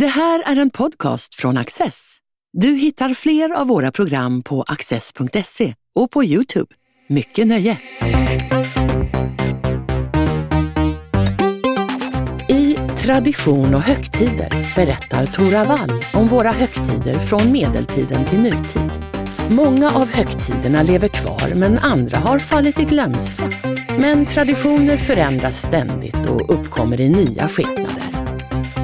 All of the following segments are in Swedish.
Det här är en podcast från Access. Du hittar fler av våra program på access.se och på Youtube. Mycket nöje! I Tradition och högtider berättar Tora Wall om våra högtider från medeltiden till nutid. Många av högtiderna lever kvar men andra har fallit i glömska. Men traditioner förändras ständigt och uppkommer i nya skepnader.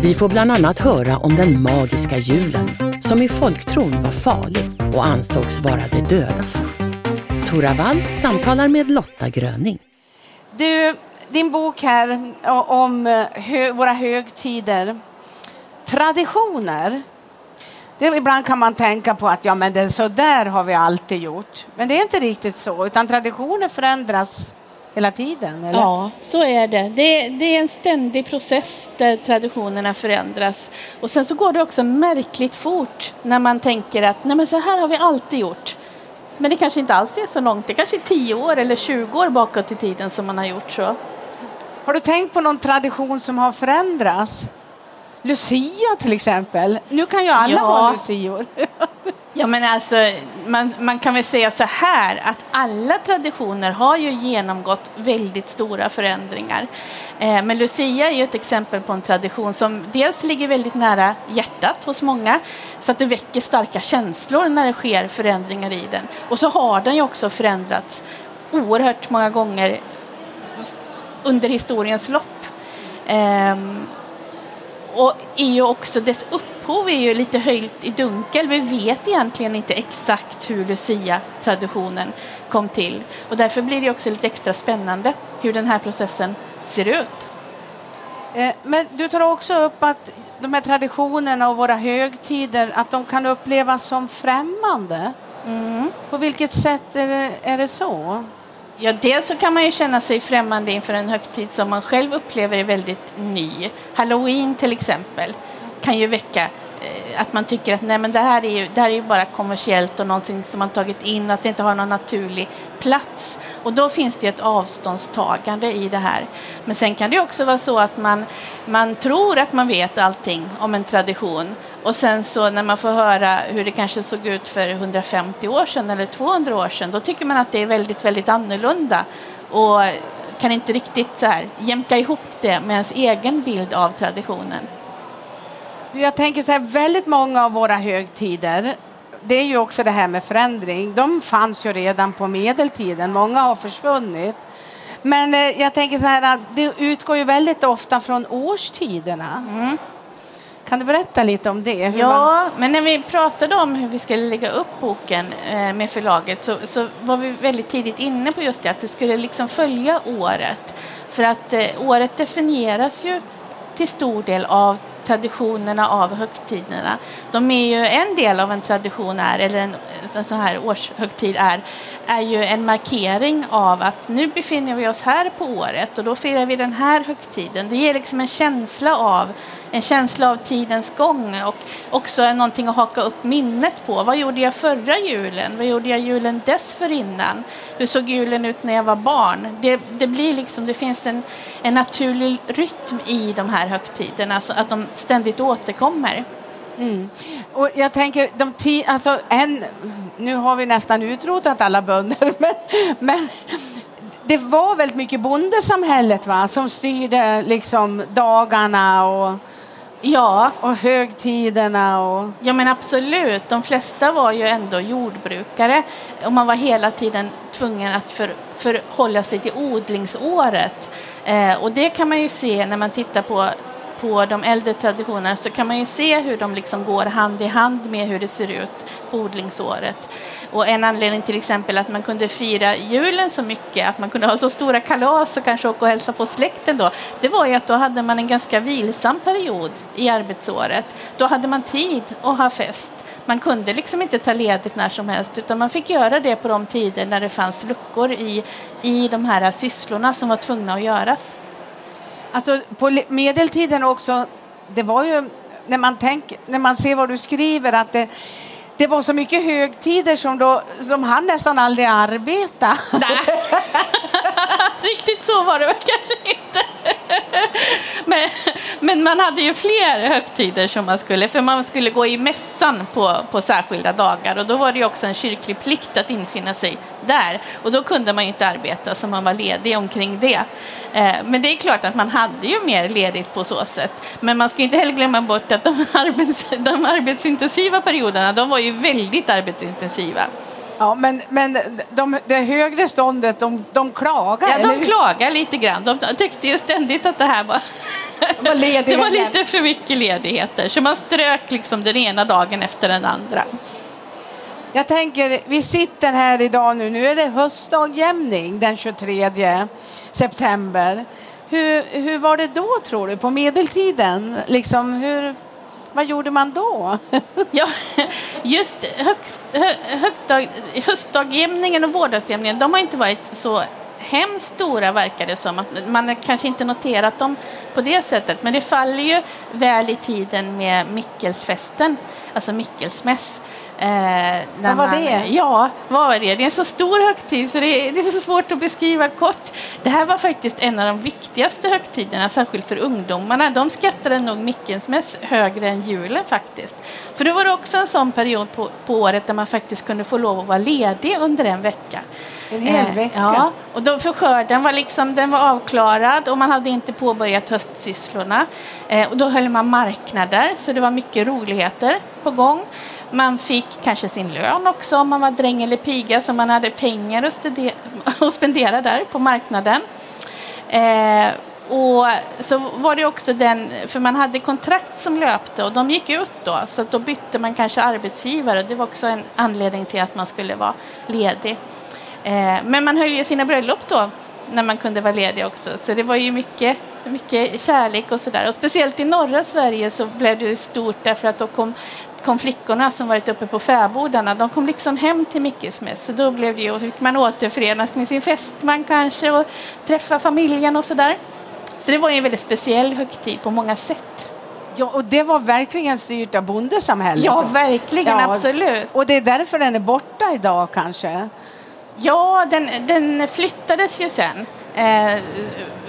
Vi får bland annat höra om den magiska julen som i folktron var farlig och ansågs vara det dödas natt. Tora Wall samtalar med Lotta Gröning. Du, din bok här om eh, hö, våra högtider, traditioner. Det, ibland kan man tänka på att ja, men det, så där har vi alltid gjort. Men det är inte riktigt så, utan traditioner förändras hela tiden? Eller? Ja, så är det. det. Det är en ständig process där traditionerna förändras. Och sen så går det också märkligt fort när man tänker att Nej, men så här har vi alltid gjort. Men det kanske inte alls är så långt. Det kanske är 10 år eller 20 år bakåt i tiden som man har gjort så. Har du tänkt på någon tradition som har förändrats? Lucia till exempel. Nu kan ju alla ja. ha lucior. Ja, men alltså, man, man kan väl säga så här att alla traditioner har ju genomgått väldigt stora förändringar. Eh, men Lucia är ju ett exempel på en tradition som dels ligger väldigt nära hjärtat hos många så att det väcker starka känslor när det sker förändringar i den. Och så har den ju också förändrats oerhört många gånger under historiens lopp. Eh, och är ju också dess upphov är ju lite höjt i dunkel. Vi vet egentligen inte exakt hur Lucia-traditionen kom till. Och därför blir det också lite extra spännande hur den här processen ser ut. Eh, men du tar också upp att de här traditionerna och våra högtider, att de kan upplevas som främmande. Mm. På vilket sätt är det, är det så? Ja, dels så kan man ju känna sig främmande inför en högtid som man själv upplever är väldigt ny. Halloween till exempel kan ju väcka eh, att man tycker att nej, men det, här är ju, det här är ju bara kommersiellt och någonting som man tagit in och att det inte har någon naturlig plats. Och då finns det ett avståndstagande i det här. Men sen kan det också vara så att man, man tror att man vet allting om en tradition och sen så när man får höra hur det kanske såg ut för 150 år sedan eller 200 år sedan, då tycker man att det är väldigt, väldigt annorlunda och kan inte riktigt så här jämka ihop det med ens egen bild av traditionen. Jag tänker så här, väldigt många av våra högtider det är ju också det här med förändring. De fanns ju redan på medeltiden, många har försvunnit. Men eh, jag tänker så här, det utgår ju väldigt ofta från årstiderna. Mm. Kan du berätta lite om det? ja, man... men när vi pratade om hur vi skulle lägga upp boken eh, med förlaget så, så, var vi väldigt tidigt inne på just det, att det skulle liksom följa året. För att eh, året definieras ju till stor del av traditionerna av högtiderna. De är ju en del av en tradition, är, eller en, en sån här årshögtid är, är ju en markering av att nu befinner vi oss här på året och då firar vi den här högtiden. Det ger liksom en känsla av en känsla av tidens gång och också någonting att haka upp minnet på. Vad gjorde jag förra julen? Vad gjorde jag julen dessförinnan? Hur såg julen ut när jag var barn? Det, det blir liksom, det finns en, en naturlig rytm i de här högtiderna, så att de ständigt återkommer. Mm. Och jag tänker, de ti, alltså en, nu har vi nästan utrotat alla bönder, men, men det var väldigt mycket bondesamhället va, som styrde liksom dagarna och Ja. Och högtiderna och... Ja men absolut, de flesta var ju ändå jordbrukare och man var hela tiden tvungen att för, förhålla sig till odlingsåret. Eh, och det kan man ju se när man tittar på på de äldre traditionerna så kan man ju se hur de liksom går hand i hand med hur det ser ut på odlingsåret. Och en anledning till exempel att man kunde fira julen så mycket, att man kunde ha så stora kalas och kanske åka och hälsa på släkten då, det var ju att då hade man en ganska vilsam period i arbetsåret. Då hade man tid att ha fest. Man kunde liksom inte ta ledigt när som helst utan man fick göra det på de tider när det fanns luckor i, i de här sysslorna som var tvungna att göras. Alltså på medeltiden också, det var ju när man, tänk, när man ser vad du skriver att det, det var så mycket högtider som då, de hann nästan aldrig arbeta. Nej. Riktigt så var det väl kanske inte. Men, Men man hade ju fler högtider som man skulle, för man skulle gå i mässan på, på särskilda dagar och då var det också en kyrklig plikt att infinna sig där. Och då kunde man ju inte arbeta så man var ledig omkring det. Eh, men det är klart att man hade ju mer ledigt på så sätt. Men man ska inte heller glömma bort att de, arbets, de arbetsintensiva perioderna, de var ju väldigt arbetsintensiva. Ja, men, men de, det högre ståndet, de, de klagar? Ja, de klagar lite grann. De tyckte ju ständigt att det här var det var, lite för mycket ledigheter, så man strök liksom den ena dagen efter den andra. Jag tänker, vi sitter här idag nu, nu är det höstdagjämning den 23 september. Hur, hur var det då tror du, på medeltiden? Liksom, hur, vad gjorde man då? ja, just högst, hö, högdag, höstdagjämningen och vårdagsjämningen, de har inte varit så hemskt stora verkar det som. Man har kanske inte noterat dem på det sättet, men det faller ju väl i tiden med Mickelsfesten, alltså Mickelsmäss. Eh, vad var man, det? Ja, vad var det? Det är en så stor högtid så det är, det är, så svårt att beskriva kort. Det här var faktiskt en av de viktigaste högtiderna, särskilt för ungdomarna. De skattade nog Mickelsmäss högre än julen faktiskt. För det var också en sån period på, på året där man faktiskt kunde få lov att vara ledig under en vecka. En hel eh, vecka? Ja, och då, för skörden var, liksom, den var avklarad och man hade inte påbörjat höstsysslorna. Eh, och då höll man marknader, så det var mycket roligheter på gång. Man fick kanske sin lön också om man var dräng eller piga så man hade pengar att, att spendera där på marknaden. Eh, och så var det också den, för man hade kontrakt som löpte och de gick ut då, så då bytte man kanske arbetsgivare. Det var också en anledning till att man skulle vara ledig. Eh, men man höll ju sina bröllop då, när man kunde vara ledig också, så det var ju mycket mycket kärlek och sådär. Och speciellt i norra Sverige så blev det stort därför att då kom kom flickorna som varit uppe på fäbodarna, de kom liksom hem till Mickelsmäss. Så då blev det ju, och fick man återförenas med sin fästman kanske och träffa familjen och sådär. Så det var en väldigt speciell högtid på många sätt. Ja, och det var verkligen styrt av bondesamhället. Ja, verkligen, ja, absolut. Och det är därför den är borta idag kanske? Ja, den, den flyttades ju sen. Eh,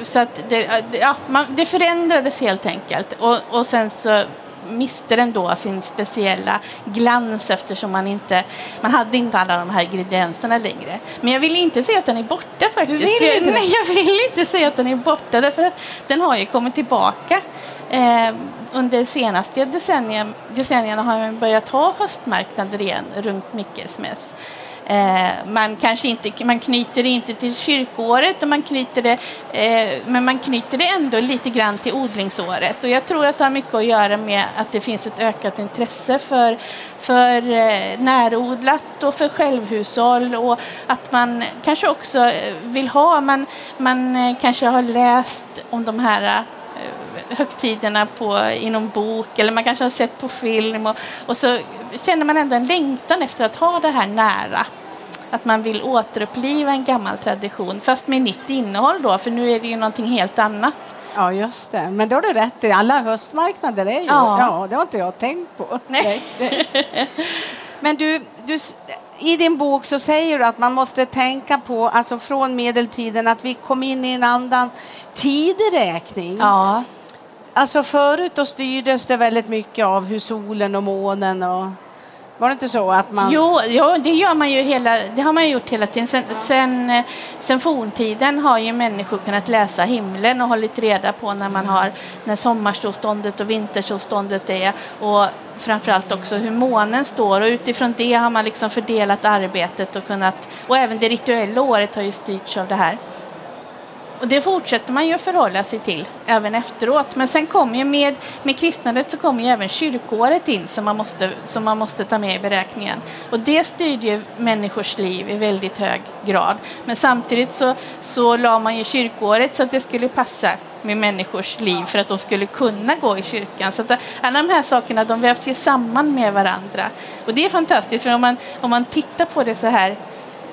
så det, ja, man, det förändrades helt enkelt. Och, och sen så miste den då sin speciella glans eftersom man inte man hade inte alla de här ingredienserna längre. Men jag vill inte säga att den är borta faktiskt. Du vill inte? Nej, jag vill inte säga att den är borta därför att den har ju kommit tillbaka. Eh, under senaste decennien, decennierna har man börjat ha höstmarknader igen runt Mickelsmäss. Eh, Eh, man kanske inte, man knyter det inte till kyrkoåret, och man knyter det, eh, men man knyter det ändå lite grann till odlingsåret. Och jag tror att det har mycket att göra med att det finns ett ökat intresse för, för eh, närodlat och för självhushåll och att man kanske också eh, vill ha, man, man eh, kanske har läst om de här högtiderna på, i någon bok eller man kanske har sett på film och, och så känner man ändå en längtan efter att ha det här nära. Att man vill återuppliva en gammal tradition, fast med nytt innehåll då, för nu är det ju någonting helt annat. Ja, just det. Men då har du rätt i. Alla höstmarknader är ju... Ja. ja, det har inte jag tänkt på. Nej. Men du, du, i din bok så säger du att man måste tänka på, alltså från medeltiden, att vi kom in i en annan tideräkning. Ja. Alltså förut då styrdes det väldigt mycket av hur solen och månen och var det inte så att man... Jo, jo det, gör man ju hela, det har man gjort hela tiden. Sen, ja. sen, eh, sen forntiden har ju människor kunnat läsa himlen och hållit reda på när man har när sommarsolståndet och vintersolståndet är och framförallt också hur månen står och utifrån det har man liksom fördelat arbetet och kunnat och även det rituella året har ju styrts av det här. Och det fortsätter man ju att förhålla sig till även efteråt. Men sen kommer ju med, med kristnandet så kommer ju även kyrkåret in som man, måste, som man måste ta med i beräkningen. Och det styrde ju människors liv i väldigt hög grad. Men samtidigt så, så la man ju kyrkåret så att det skulle passa med människors liv för att de skulle kunna gå i kyrkan. Så att alla de här sakerna de vävs ju samman med varandra. Och det är fantastiskt, för om man, om man tittar på det så här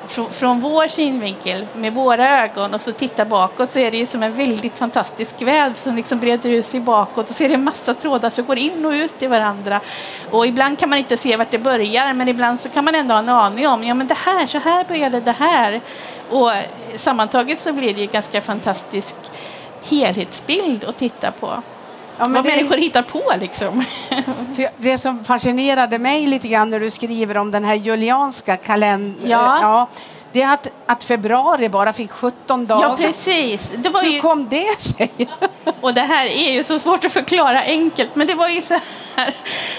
från, från vår synvinkel med våra ögon och så titta bakåt så är det ju som en väldigt fantastisk väv som liksom breder ut sig bakåt och så är det en massa trådar som går in och ut i varandra. Och ibland kan man inte se vart det börjar men ibland så kan man ändå ha en aning om, ja men det här, så här började det här. Och sammantaget så blir det ju ganska fantastisk helhetsbild att titta på. Ja, Vad det... människor hittar på liksom. det som fascinerade mig lite grann när du skriver om den här julianska kalendern. Ja. ja det är att, att februari bara fick 17 dagar. Ja, precis. Det var Hur ju... kom det sig? Och det här är ju så svårt att förklara enkelt, men det var ju så här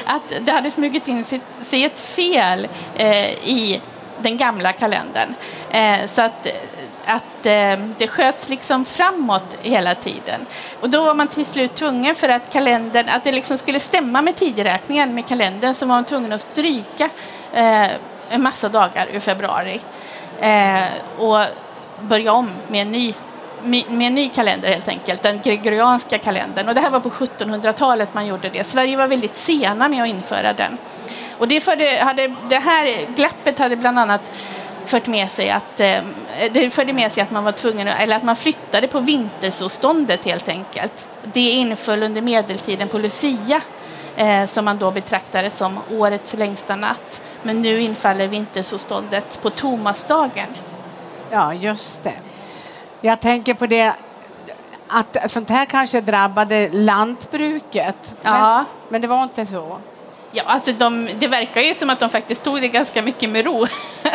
att det hade smugit in sig ett fel eh, i den gamla kalendern. Eh, så att att eh, det sköts liksom framåt hela tiden. Och då var man till slut tvungen för att kalendern, att det liksom skulle stämma med tideräkningen med kalendern så var man tvungen att stryka eh, en massa dagar ur februari eh, och börja om med en ny med en ny kalender helt enkelt, den gregorianska kalendern. Och det här var på 1700-talet man gjorde det. Sverige var väldigt sena med att införa den. Och det, förde, hade, det här glappet hade bland annat fört med sig att eh, det förde med sig att man var tvungen eller att man flyttade på vintersolståndet helt enkelt. Det inföll under medeltiden på Lucia eh, som man då betraktade som årets längsta natt. Men nu infaller vintersolståndet på Tomasdagen. Ja, just det. Jag tänker på det att sånt här kanske drabbade lantbruket. Ja. Men, men det var inte så. Ja, alltså de, det verkar ju som att de faktiskt tog det ganska mycket med ro.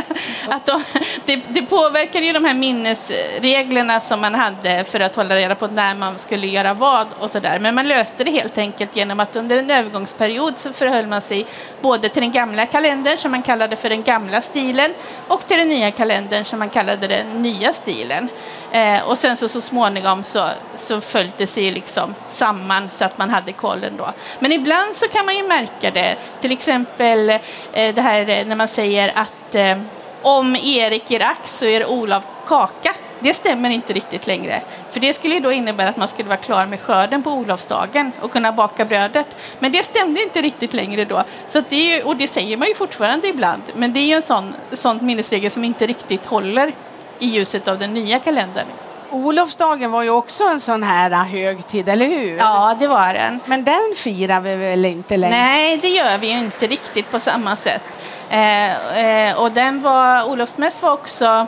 att de, det, det påverkar ju de här minnesreglerna som man hade för att hålla reda på när man skulle göra vad och sådär. Men man löste det helt enkelt genom att under en övergångsperiod så förhöll man sig både till den gamla kalendern som man kallade för den gamla stilen och till den nya kalendern som man kallade den nya stilen. Eh, och sen så, så småningom så, så följde det sig liksom samman så att man hade kollen då. Men ibland så kan man ju märka det, till exempel eh, det här eh, när man säger att eh, om Erik ger ax så är Olav kaka. Det stämmer inte riktigt längre. För det skulle då innebära att man skulle vara klar med skörden på Olovsdagen och kunna baka brödet. Men det stämde inte riktigt längre då. Så det är, och det säger man ju fortfarande ibland. Men det är en sån, sån minnesregel som inte riktigt håller i ljuset av den nya kalendern. Olofsdagen var ju också en sån här högtid, eller hur? Ja, det var den. Men den firar vi väl inte längre? Nej, det gör vi ju inte riktigt på samma sätt. Eh, eh, och den var, Olofsmäss var också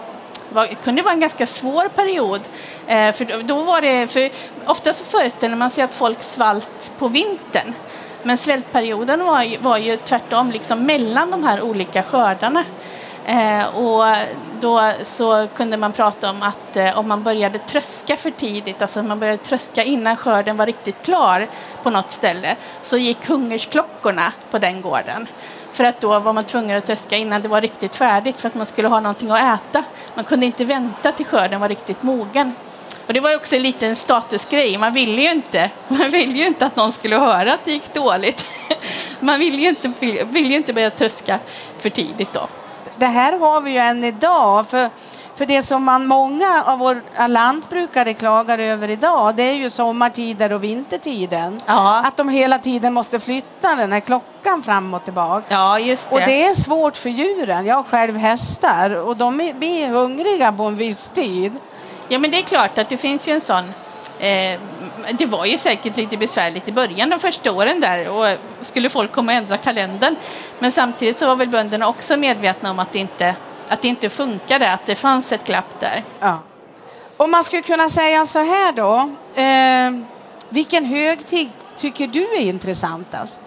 var, kunde vara en ganska svår period. Eh, för då var det, för ofta så föreställer man sig att folk svalt på vintern. Men svältperioden var, var ju tvärtom liksom mellan de här olika skördarna. Eh, och då så kunde man prata om att eh, om man började tröska för tidigt, alltså man började tröska innan skörden var riktigt klar på något ställe, så gick hungersklockorna på den gården. För att då var man tvungen att tröska innan det var riktigt färdigt för att man skulle ha någonting att äta. Man kunde inte vänta till skörden var riktigt mogen. Och det var också en liten statusgrej. Man ville ju inte, man ville ju inte att någon skulle höra att det gick dåligt. Man ville ju inte, ville ju inte börja tröska för tidigt då det här har vi ju än idag. För, för det som man, många av våra lantbrukare klagar över idag det är ju sommartider och vintertiden. Ja. Att de hela tiden måste flytta den här klockan fram och tillbaka. Ja, just det. Och det är svårt för djuren. Jag har själv hästar och de blir hungriga på en viss tid. Ja, men det är klart att det finns ju en sån eh, det var ju säkert lite besvärligt i början, de första åren där, och skulle folk komma och ändra kalendern. Men samtidigt så var väl bönderna också medvetna om att det inte, att det inte funkade, att det fanns ett glapp där. Ja. Om man skulle kunna säga så här då, eh, vilken högtid tycker du är intressantast?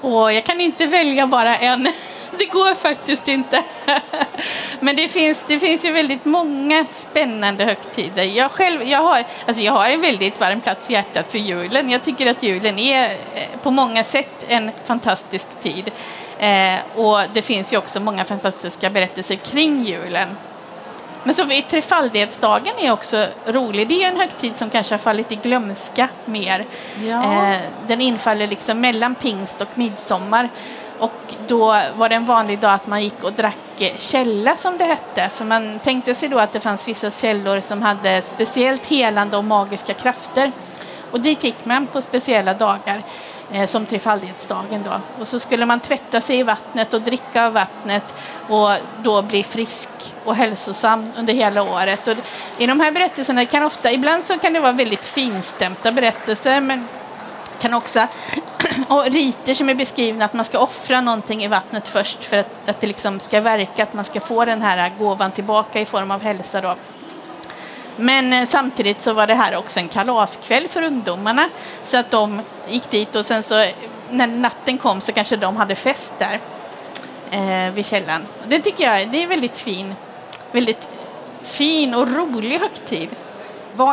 Och jag kan inte välja bara en. Det går faktiskt inte. Men det finns, det finns ju väldigt många spännande högtider. Jag, själv, jag, har, alltså jag har en väldigt varm plats i hjärtat för julen. Jag tycker att julen är eh, på många sätt en fantastisk tid. Eh, och det finns ju också många fantastiska berättelser kring julen. Men så trefaldighetsdagen är också rolig. Det är en högtid som kanske har fallit i glömska mer. Ja. Eh, den infaller liksom mellan pingst och midsommar. Och då var det en vanlig dag att man gick och drack källa som det hette. För man tänkte sig då att det fanns vissa källor som hade speciellt helande och magiska krafter. Och dit gick man på speciella dagar eh, Eh, som trefaldighetsdagen då. Och så skulle man tvätta sig i vattnet och dricka av vattnet och då bli frisk och hälsosam under hela året. Och I de här berättelserna kan ofta, ibland så kan det vara väldigt finstämta berättelser men kan också, och riter som är beskrivna att man ska offra någonting i vattnet först för att, att det liksom ska verka, att man ska få den här gåvan tillbaka i form av hälsa. Då. Men eh, samtidigt så var det här också en kalaskväll för ungdomarna. Så att de gick dit och sen så när natten kom så kanske de hade fest där eh, vid källan. Det tycker jag det är väldigt fin, väldigt fin och rolig högtid.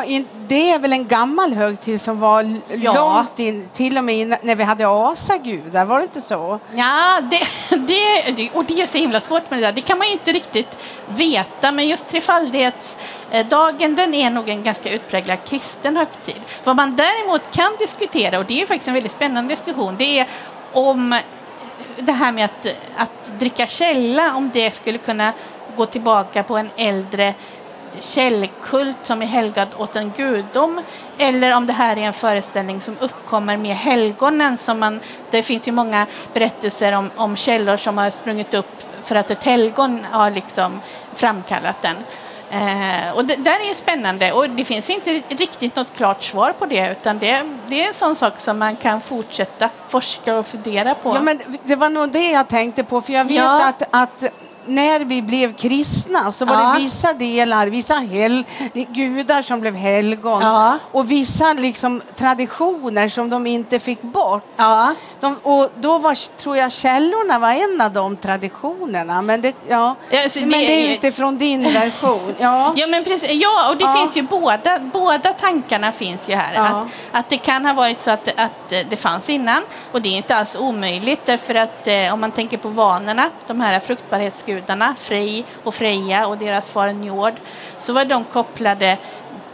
In, det är väl en gammal högtid som var Ja. långt in, till och med in, när vi hade asagudar, var det inte så? Ja, det, det, och det är så himla svårt med det där. Det kan man inte riktigt veta, men just trefaldighetsdagen den är nog en ganska utpräglad kristen högtid. Vad man däremot kan diskutera, och det är faktiskt en väldigt spännande diskussion, det är om det här med att, att dricka källa, om det skulle kunna gå tillbaka på en äldre källkult som är helgad åt en gudom eller om det här är en föreställning som uppkommer med helgonen. Som man, det finns ju många berättelser om, om källor som har sprungit upp för att ett helgon har liksom framkallat den. Eh, och det där är spännande och det finns inte riktigt något klart svar på det utan det, det är en sån sak som man kan fortsätta forska och fundera på. Ja, men det var nog det jag tänkte på, för jag vet Ja. att, att när vi blev kristna så var Ja. det vissa delar, vissa hel, gudar som blev helgon Ja. och vissa liksom, traditioner som de inte fick bort. ja. De, och då var, tror jag källorna var en av de traditionerna. Men det, ja. Alltså, men det det är utifrån din version. Ja. Ja, men precis. ja och det finns ju båda, båda tankarna finns ju här. Att, att det kan ha varit så att, att det fanns innan och det är inte alls omöjligt därför att eh, om man tänker på vanorna, de här fruktbarhetsgudarna, Frej och Freja och deras far Njord, så var de kopplade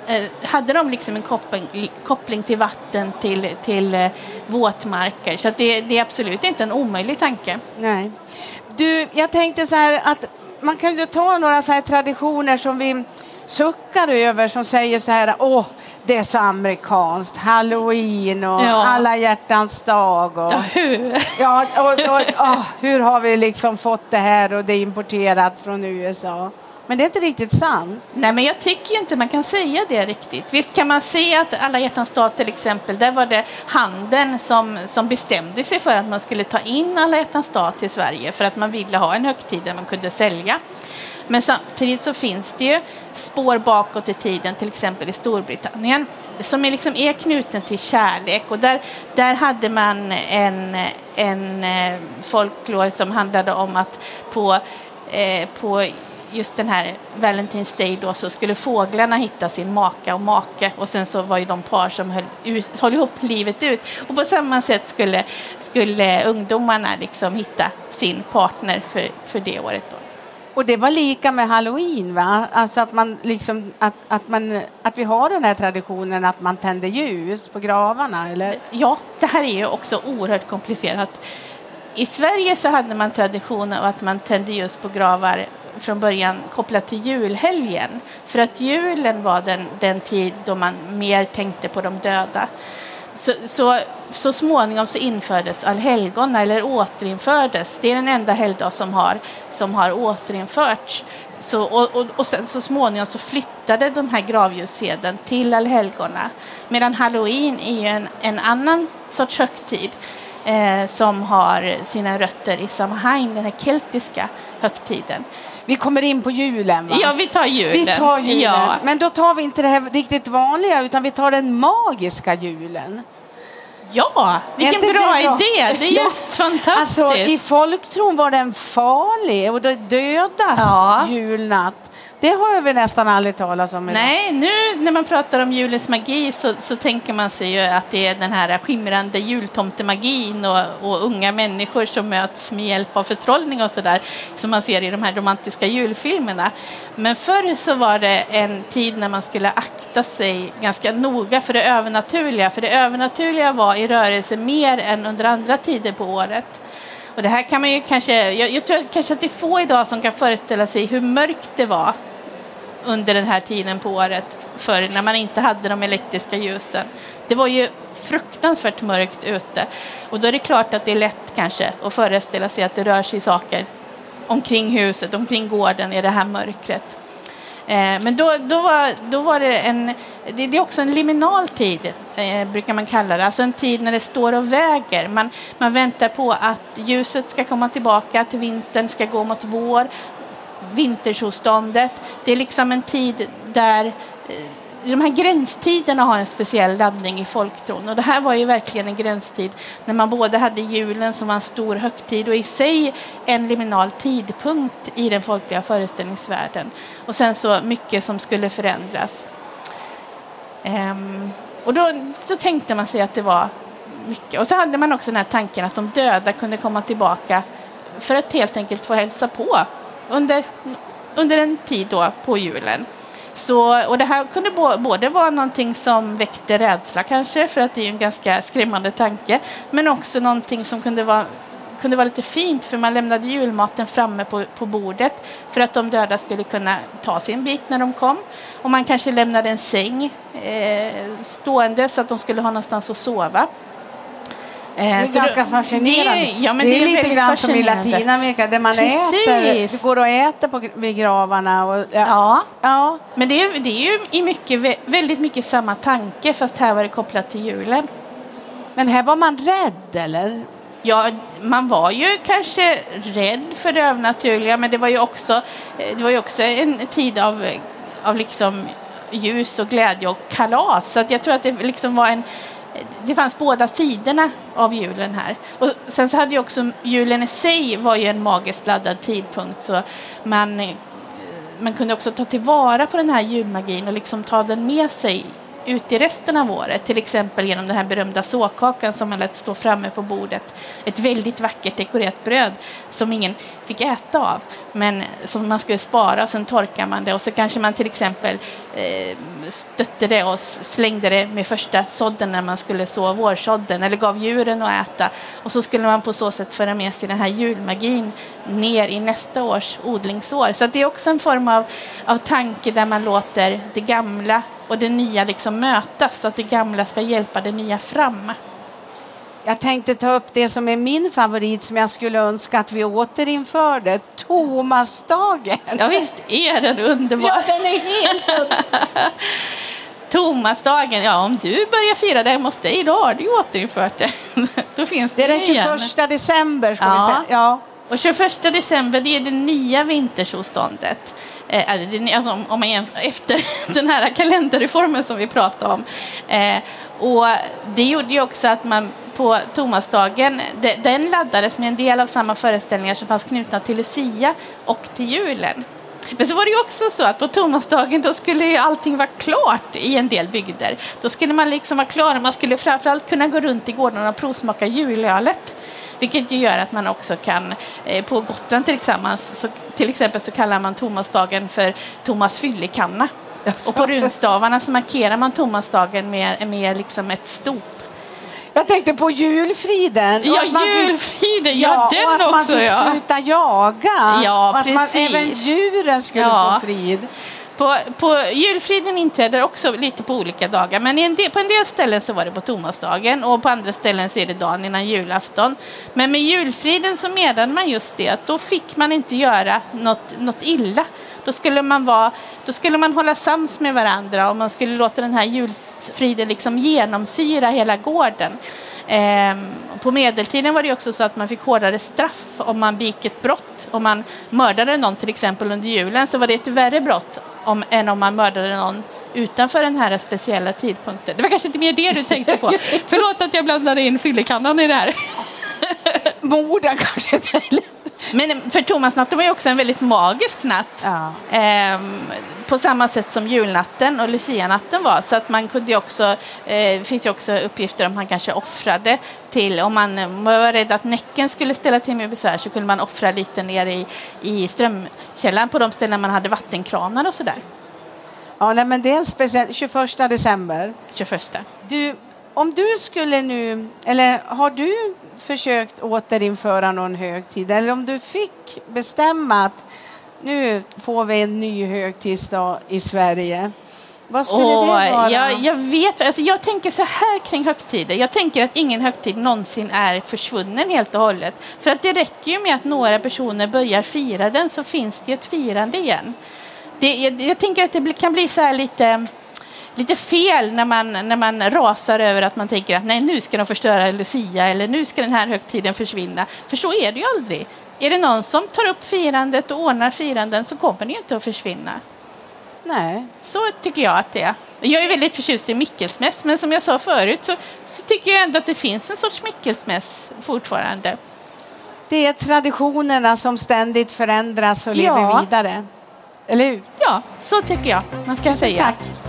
eh, hade de liksom en koppling, koppling till vatten, till, till eh, våtmarker. Så att det, det är absolut inte en omöjlig tanke. Nej. Du, jag tänkte så här att man kan ju ta några så här traditioner som vi suckar över som säger så här, åh, det är så amerikanskt, halloween och Ja. alla hjärtans dag och Ja, hur? ja, och, och, åh, hur har vi liksom fått det här och det är importerat från USA? Men det är inte riktigt sant. Nej, men jag tycker inte man kan säga det riktigt. Visst kan man se att alla hjärtans dag till exempel, där var det handeln som, som bestämde sig för att man skulle ta in alla hjärtans dag till Sverige för att man ville ha en högtid där man kunde sälja. Men samtidigt så finns det ju spår bakåt i tiden, till exempel i Storbritannien, som är, liksom är knuten till kärlek. Och där, där hade man en, en folklor folklore som handlade om att på, eh, på just den här Valentine's Day då så skulle fåglarna hitta sin maka och make och sen så var ju de par som höll, ut, höll ihop livet ut. Och på samma sätt skulle, skulle ungdomarna liksom hitta sin partner för, för det året då. Och det var lika med halloween, va? Alltså att, man liksom, att, att, man, att vi har den här traditionen att man tänder ljus på gravarna, eller? Ja, det här är ju också oerhört komplicerat. I Sverige så hade man tradition av att man tände ljus på gravar från början kopplat till julhelgen. För att julen var den, den tid då man mer tänkte på de döda. Så, så, så småningom så infördes allhelgona, eller återinfördes. Det är den enda helgdag som har, som har återinförts. Så, och, och, och sen så småningom så flyttade de här gravljusseden till allhelgona. Medan halloween är ju en, en annan sorts högtid eh, som har sina rötter i Samhain, den här keltiska högtiden. Vi kommer in på julen, va? Ja, vi tar julen. Vi tar julen. Ja. Men då tar vi inte det här riktigt vanliga, utan vi tar den magiska julen. Ja, vilken bra, bra? idé! Det är ju Ja. fantastiskt. Alltså, i folktron var den farlig och det dödas Ja. julnatt. Det har vi nästan aldrig talat om idag. Nej, nu när man pratar om julens magi så, så tänker man sig ju att det är den här skimrande jultomtemagin och, och unga människor som möts med hjälp av förtrollning och sådär som man ser i de här romantiska julfilmerna. Men förr så var det en tid när man skulle akta sig ganska noga för det övernaturliga. För det övernaturliga var i rörelse mer än under andra tider på året. Och det här kan man ju kanske, jag, jag tror kanske att det är få idag som kan föreställa sig hur mörkt det var under den här tiden på året förr när man inte hade de elektriska ljusen. Det var ju fruktansvärt mörkt ute och då är det klart att det är lätt kanske att föreställa sig att det rör sig saker omkring huset, omkring gården i det här mörkret. Eh, men då, då, var, då var det en, det, det är också en liminal tid, eh, brukar man kalla det. Alltså en tid när det står och väger. Man, man väntar på att ljuset ska komma tillbaka, att vintern ska gå mot vår, vintersolståndet. Det är liksom en tid där eh, de här gränstiderna har en speciell laddning i folktron och det här var ju verkligen en gränstid när man både hade julen som var en stor högtid och i sig en liminal tidpunkt i den folkliga föreställningsvärlden och sen så mycket som skulle förändras. Ehm, och då, då tänkte man sig att det var mycket. Och så hade man också den här tanken att de döda kunde komma tillbaka för att helt enkelt få hälsa på under, under en tid då på julen. Så, och det här kunde både vara någonting som väckte rädsla kanske, för att det är en ganska skrämmande tanke, men också någonting som kunde vara kunde vara lite fint för man lämnade julmaten framme på, på bordet för att de döda skulle kunna ta sig en bit när de kom. Och man kanske lämnade en säng eh, stående så att de skulle ha någonstans att sova. Eh, det är så ganska det, fascinerande. Det, ja, det, det är, lite grann som i Latinamerika där man Precis. äter. Du går och äter på, vid gravarna. Och, ja. ja. Ja. Men det är, det är ju i mycket, väldigt mycket samma tanke fast här var det kopplat till julen. Men här var man rädd eller? Ja, man var ju kanske rädd för det övernaturliga men det var ju också, eh, det var ju också en tid av, av liksom ljus och glädje och kalas. Så att jag tror att det liksom var en det fanns båda sidorna av julen här. Och sen så hade ju också julen i sig var ju en magiskt laddad tidpunkt så man, eh, man kunde också ta tillvara på den här julmagin och liksom ta den med sig ut i resten av året. Till exempel genom den här berömda såkakan som man lät stå framme på bordet. Ett väldigt vackert dekorerat bröd som ingen fick äta av, men som man skulle spara och sen torkar man det och så kanske man till exempel eh, stötte det och slängde det med första sådden när man skulle så vårsådden eller gav djuren att äta och så skulle man på så sätt föra med sig den här julmagin ner i nästa års odlingsår. Så det är också en form av, av tanke där man låter det gamla och det nya liksom mötas så att det gamla ska hjälpa det nya fram. Jag tänkte ta upp det som är min favorit som jag skulle önska att vi återinförde. Tomasdagen. Ja visst är den underbar. Ja, den är helt underbar. Tomasdagen, ja om du börjar fira det hos dig, då har du återinfört det. då finns det, det är den 21 igen. december. Ska ja. vi säga. Ja. Och 21 december det är det nya vintersolståndet. Eh, alltså, om man jämför, efter den här kalenderreformen som vi pratade om. Eh, och det gjorde ju också att man på Tomasdagen, den laddades med en del av samma föreställningar som fanns knutna till Lucia och till julen. Men så var det också så att på Tomasdagen då skulle allting vara klart i en del bygder. Då skulle man liksom vara klar, man skulle framförallt kunna gå runt i gårdarna och provsmaka julölet. Vilket ju gör att man också kan, eh, på Gotland tillsammans, så, till exempel så kallar man Tomasdagen för Tomas fyllekanna. Och på runstavarna så markerar man Tomasdagen med, med liksom ett stop jag tänkte på julfriden. Ja, julfriden, ja, ja den också. Och att man fick ja. sluta jaga. Ja, och att man, även djuren skulle ja. få frid. På, på julfriden inträder också lite på olika dagar, men en del, på en del ställen så var det på Tomasdagen och på andra ställen så är det dagen innan julafton. Men med julfriden så menade man just det att då fick man inte göra något, något illa. Då skulle, man vara, då skulle man hålla sams med varandra och man skulle låta den här julfriden liksom genomsyra hela gården. Ehm, på medeltiden var det också så att man fick hårdare straff om man begick ett brott. Om man mördade någon till exempel under julen så var det ett värre brott om, än om man mördade någon utanför den här speciella tidpunkten. Det var kanske inte mer det du tänkte på. Förlåt att jag blandade in fyllekannan i det här. Morden kanske. Men för Thomasnatten var ju också en väldigt magisk natt. Ja. Ehm, på samma sätt som julnatten och lucianatten var. Så att man kunde också, eh, det finns ju också uppgifter om man kanske offrade till, om man var rädd att Näcken skulle ställa till med besvär så kunde man offra lite ner i, i strömkällan på de ställen man hade vattenkranar och sådär. Ja, nej, men det är en speciell, 21 december. 21. Du, om du skulle nu, eller har du försökt återinföra någon högtid eller om du fick bestämma att nu får vi en ny högtidsdag i Sverige. Vad skulle oh, det vara? Jag, jag, vet, alltså jag tänker så här kring högtider. Jag tänker att ingen högtid någonsin är försvunnen helt och hållet. För att det räcker ju med att några personer börjar fira den så finns det ett firande igen. Det, jag, jag tänker att det kan bli så här lite lite fel när man, när man rasar över att man tänker att nej, nu ska de förstöra Lucia eller nu ska den här högtiden försvinna. För så är det ju aldrig. Är det någon som tar upp firandet och ordnar firanden så kommer det ju inte att försvinna. Nej. Så tycker jag att det är. Jag är väldigt förtjust i Mickelsmäss, men som jag sa förut så, så tycker jag ändå att det finns en sorts Mickelsmäss fortfarande. Det är traditionerna som ständigt förändras och lever Ja. vidare. Eller hur? Ja, så tycker jag man ska Tusen säga. tack.